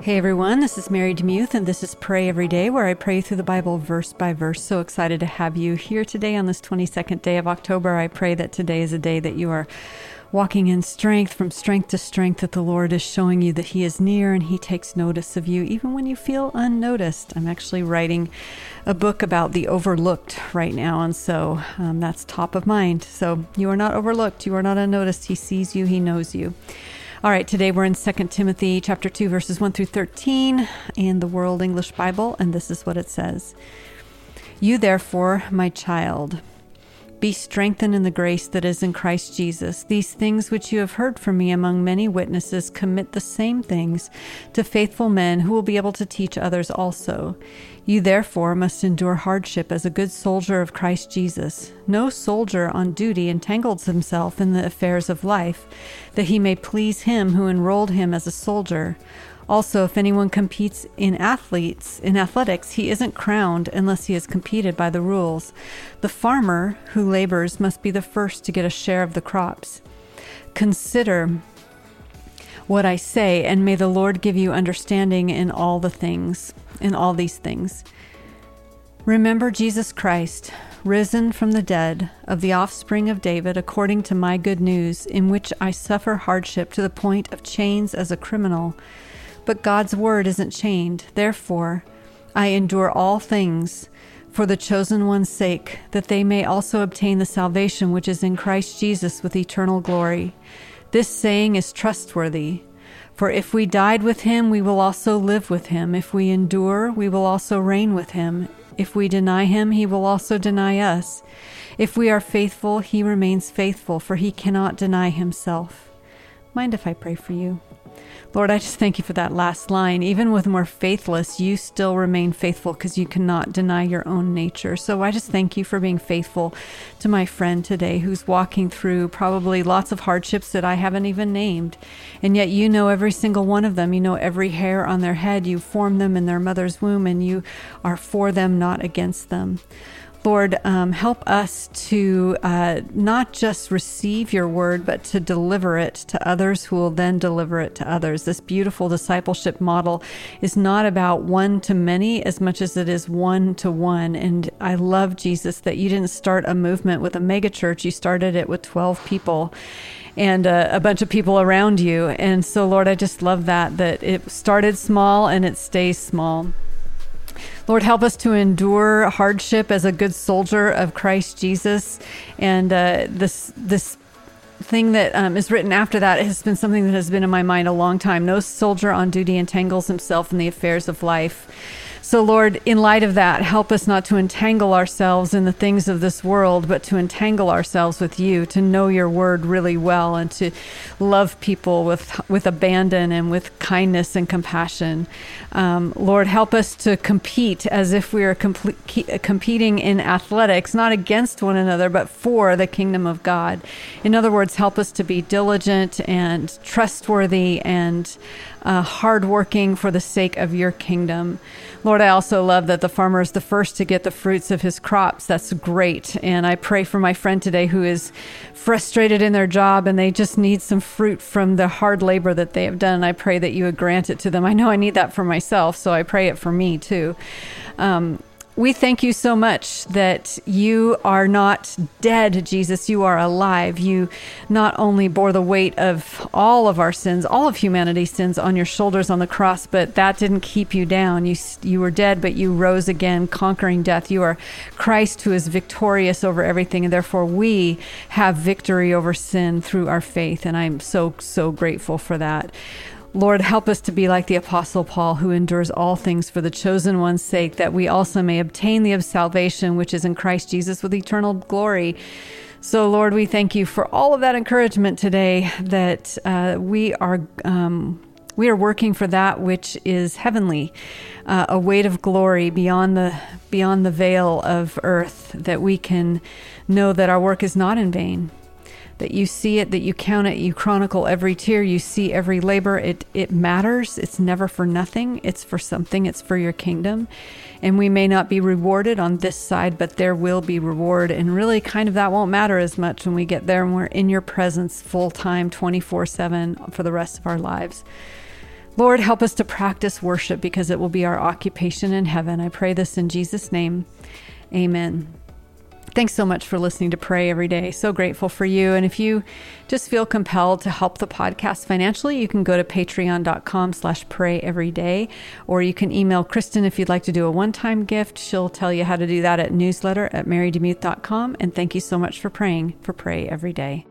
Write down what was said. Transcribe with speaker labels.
Speaker 1: Hey everyone, this is Mary DeMuth, and this is Pray Every Day, where I pray through the Bible verse by verse. So excited to have you here today on this 22nd day of October. I pray that today is a day that you are walking in strength, from strength to strength, that the Lord is showing you that He is near and He takes notice of you, even when you feel unnoticed. I'm actually writing a book about the overlooked right now, and so um, that's top of mind. So you are not overlooked, you are not unnoticed. He sees you, He knows you. All right, today we're in 2 Timothy chapter 2 verses 1 through 13 in the World English Bible and this is what it says. You therefore, my child, be strengthened in the grace that is in Christ Jesus. These things which you have heard from me among many witnesses, commit the same things to faithful men who will be able to teach others also. You therefore must endure hardship as a good soldier of Christ Jesus. No soldier on duty entangles himself in the affairs of life, that he may please him who enrolled him as a soldier. Also, if anyone competes in athletes in athletics, he isn't crowned unless he has competed by the rules. The farmer who labors must be the first to get a share of the crops. Consider what I say, and may the Lord give you understanding in all the things, in all these things. Remember Jesus Christ, risen from the dead, of the offspring of David, according to my good news, in which I suffer hardship to the point of chains as a criminal. But God's word isn't chained. Therefore, I endure all things for the chosen one's sake, that they may also obtain the salvation which is in Christ Jesus with eternal glory. This saying is trustworthy. For if we died with him, we will also live with him. If we endure, we will also reign with him. If we deny him, he will also deny us. If we are faithful, he remains faithful, for he cannot deny himself. Mind if I pray for you? Lord, I just thank you for that last line. Even with more faithless, you still remain faithful because you cannot deny your own nature. So I just thank you for being faithful to my friend today who's walking through probably lots of hardships that I haven't even named. And yet you know every single one of them. You know every hair on their head. You formed them in their mother's womb and you are for them, not against them. Lord, um, help us to uh, not just receive your word, but to deliver it to others who will then deliver it to others. This beautiful discipleship model is not about one to many as much as it is one to one. And I love, Jesus, that you didn't start a movement with a megachurch, you started it with 12 people and uh, a bunch of people around you. And so, Lord, I just love that, that it started small and it stays small. Lord, help us to endure hardship as a good soldier of Christ Jesus. And uh, this this thing that um, is written after that has been something that has been in my mind a long time. No soldier on duty entangles himself in the affairs of life. So, Lord, in light of that, help us not to entangle ourselves in the things of this world, but to entangle ourselves with you, to know your word really well, and to love people with, with abandon and with kindness and compassion. Um, Lord, help us to compete as if we are comp- competing in athletics, not against one another, but for the kingdom of God. In other words, help us to be diligent and trustworthy and uh, hardworking for the sake of your kingdom. Lord, I also love that the farmer is the first to get the fruits of his crops. That's great. And I pray for my friend today who is frustrated in their job and they just need some fruit from the hard labor that they have done. I pray that you would grant it to them. I know I need that for myself, so I pray it for me too. Um, we thank you so much that you are not dead, Jesus. You are alive. You not only bore the weight of all of our sins, all of humanity's sins on your shoulders on the cross, but that didn't keep you down. You, you were dead, but you rose again, conquering death. You are Christ who is victorious over everything, and therefore we have victory over sin through our faith. And I'm so, so grateful for that. Lord, help us to be like the Apostle Paul, who endures all things for the chosen one's sake, that we also may obtain the salvation which is in Christ Jesus with eternal glory. So, Lord, we thank you for all of that encouragement today that uh, we are. Um, we are working for that which is heavenly, uh, a weight of glory beyond the beyond the veil of earth. That we can know that our work is not in vain, that you see it, that you count it, you chronicle every tear, you see every labor. It it matters. It's never for nothing. It's for something. It's for your kingdom. And we may not be rewarded on this side, but there will be reward. And really kind of that won't matter as much when we get there and we're in your presence full time, 24 7 for the rest of our lives. Lord, help us to practice worship because it will be our occupation in heaven. I pray this in Jesus' name. Amen. Thanks so much for listening to Pray Every Day. So grateful for you. And if you just feel compelled to help the podcast financially, you can go to patreon.com slash pray every day, or you can email Kristen if you'd like to do a one-time gift. She'll tell you how to do that at newsletter at marydemuth.com. And thank you so much for praying for Pray Every Day.